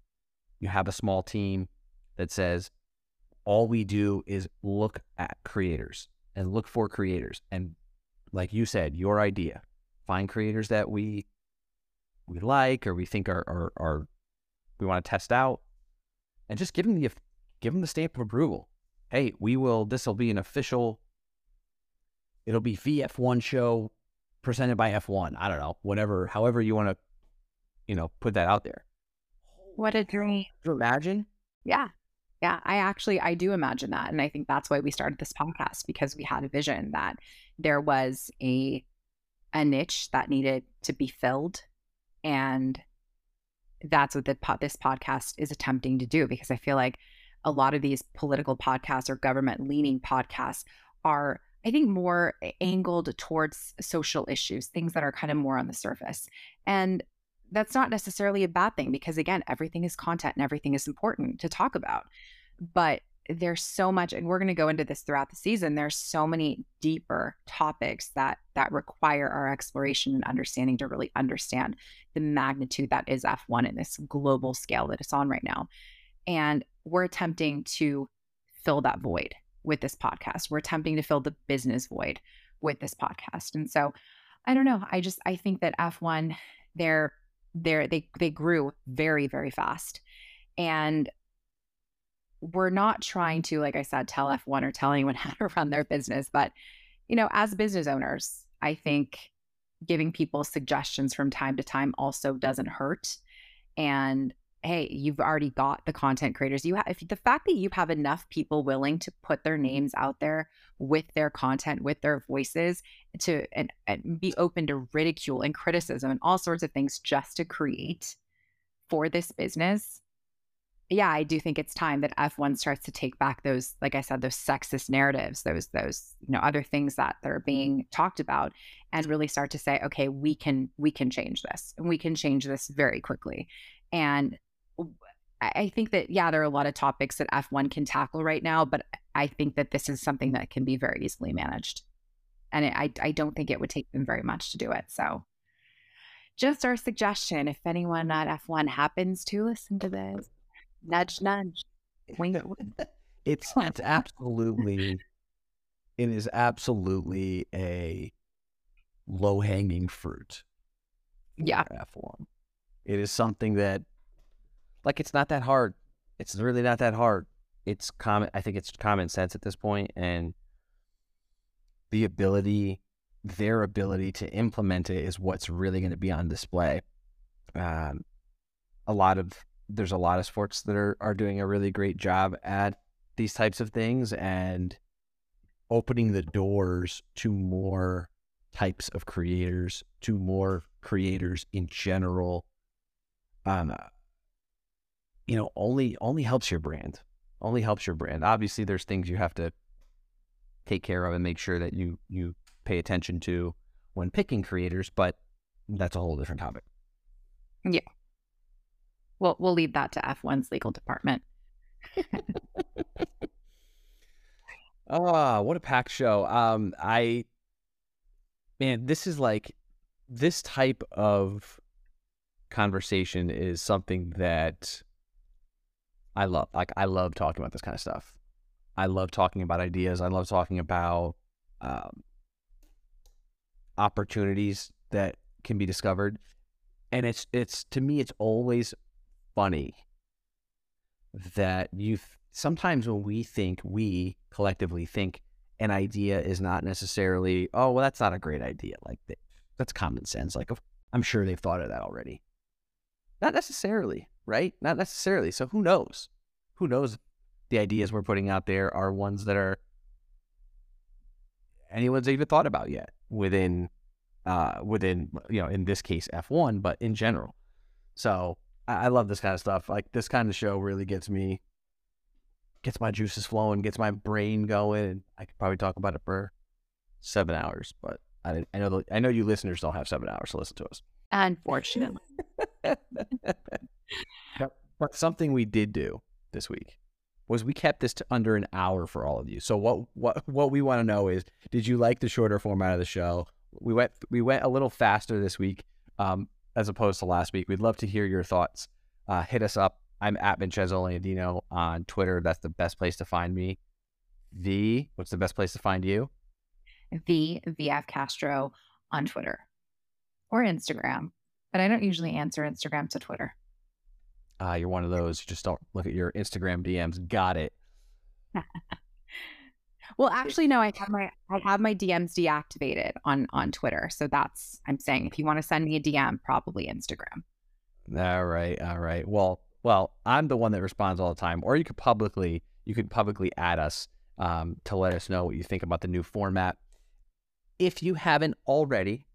You have a small team that says all we do is look at creators and look for creators and like you said your idea find creators that we we like or we think are are, are we want to test out, and just give them the give them the stamp of approval. Hey, we will. This will be an official. It'll be VF1 show presented by F1. I don't know, whatever, however you want to, you know, put that out there. What a dream! you imagine? Yeah, yeah. I actually I do imagine that, and I think that's why we started this podcast because we had a vision that there was a a niche that needed to be filled. And that's what the, this podcast is attempting to do because I feel like a lot of these political podcasts or government leaning podcasts are, I think, more angled towards social issues, things that are kind of more on the surface. And that's not necessarily a bad thing because, again, everything is content and everything is important to talk about. But there's so much and we're going to go into this throughout the season there's so many deeper topics that that require our exploration and understanding to really understand the magnitude that is F1 in this global scale that it's on right now and we're attempting to fill that void with this podcast we're attempting to fill the business void with this podcast and so i don't know i just i think that F1 they're they're they they grew very very fast and we're not trying to, like I said, tell F1 or tell anyone how to run their business. But, you know, as business owners, I think giving people suggestions from time to time also doesn't hurt. And hey, you've already got the content creators. You have if the fact that you have enough people willing to put their mm-hmm. names out there with their content, with their voices, to and, and be open to ridicule and criticism and all sorts of things just to create for this business yeah, I do think it's time that F1 starts to take back those, like I said, those sexist narratives, those those you know other things that that are being talked about, and really start to say, okay, we can we can change this, and we can change this very quickly. And I think that yeah, there are a lot of topics that F1 can tackle right now, but I think that this is something that can be very easily managed, and it, I I don't think it would take them very much to do it. So. Just our suggestion if anyone at F1 happens to listen to this nudge, nudge. Wink. it's it's absolutely it is absolutely a low hanging fruit. Yeah. F1. It is something that like it's not that hard. It's really not that hard. It's common I think it's common sense at this point and the ability their ability to implement it is what's really going to be on display. Um, a lot of there's a lot of sports that are, are doing a really great job at these types of things and opening the doors to more types of creators, to more creators in general. Um, you know, only only helps your brand, only helps your brand. Obviously, there's things you have to take care of and make sure that you you pay attention to when picking creators, but that's a whole different topic. Yeah. Well, we'll leave that to F1's legal department. Ah, what a packed show. Um, I man, this is like this type of conversation is something that I love. Like I love talking about this kind of stuff. I love talking about ideas. I love talking about um, opportunities that can be discovered, and it's it's to me it's always funny that you sometimes when we think we collectively think an idea is not necessarily oh well that's not a great idea like that's common sense like i'm sure they've thought of that already not necessarily right not necessarily so who knows who knows the ideas we're putting out there are ones that are anyone's even thought about yet within uh within you know in this case f1 but in general so I, I love this kind of stuff like this kind of show really gets me gets my juices flowing, gets my brain going, and I could probably talk about it for seven hours. But I, I know the, I know you listeners don't have seven hours to listen to us. Unfortunately. but something we did do this week was we kept this to under an hour for all of you. So what what what we want to know is, did you like the shorter format of the show? We went we went a little faster this week, um, as opposed to last week. We'd love to hear your thoughts. Uh, hit us up I'm at Vincenzo Landino on Twitter. That's the best place to find me. V, what's the best place to find you? V VF Castro on Twitter or Instagram, but I don't usually answer Instagram to Twitter. Ah, uh, you're one of those. You just don't look at your Instagram DMs. Got it. well, actually, no. I have my I have my DMs deactivated on on Twitter. So that's I'm saying if you want to send me a DM, probably Instagram. All right, all right. Well, well, I'm the one that responds all the time. Or you could publicly, you could publicly add us um, to let us know what you think about the new format. If you haven't already,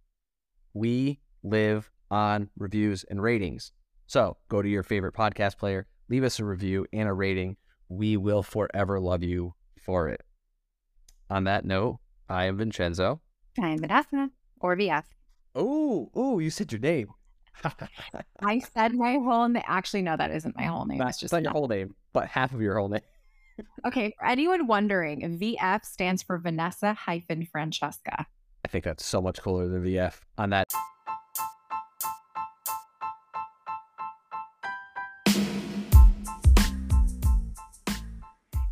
we live on reviews and ratings. So go to your favorite podcast player, leave us a review and a rating. We will forever love you for it. On that note, I am Vincenzo. I'm Vanessa, or VF. Oh, oh, you said your name. I said my whole name. Actually, no, that isn't my whole name. That's just not your whole name, but half of your whole name. okay. For anyone wondering, VF stands for Vanessa hyphen Francesca. I think that's so much cooler than the VF on that.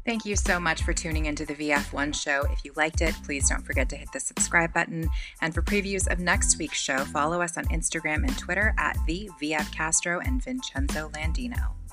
Thank you so much for tuning into the VF1 show. If you liked it, please don't forget to hit the subscribe button. And for previews of next week's show, follow us on Instagram and Twitter at the VF Castro and Vincenzo Landino.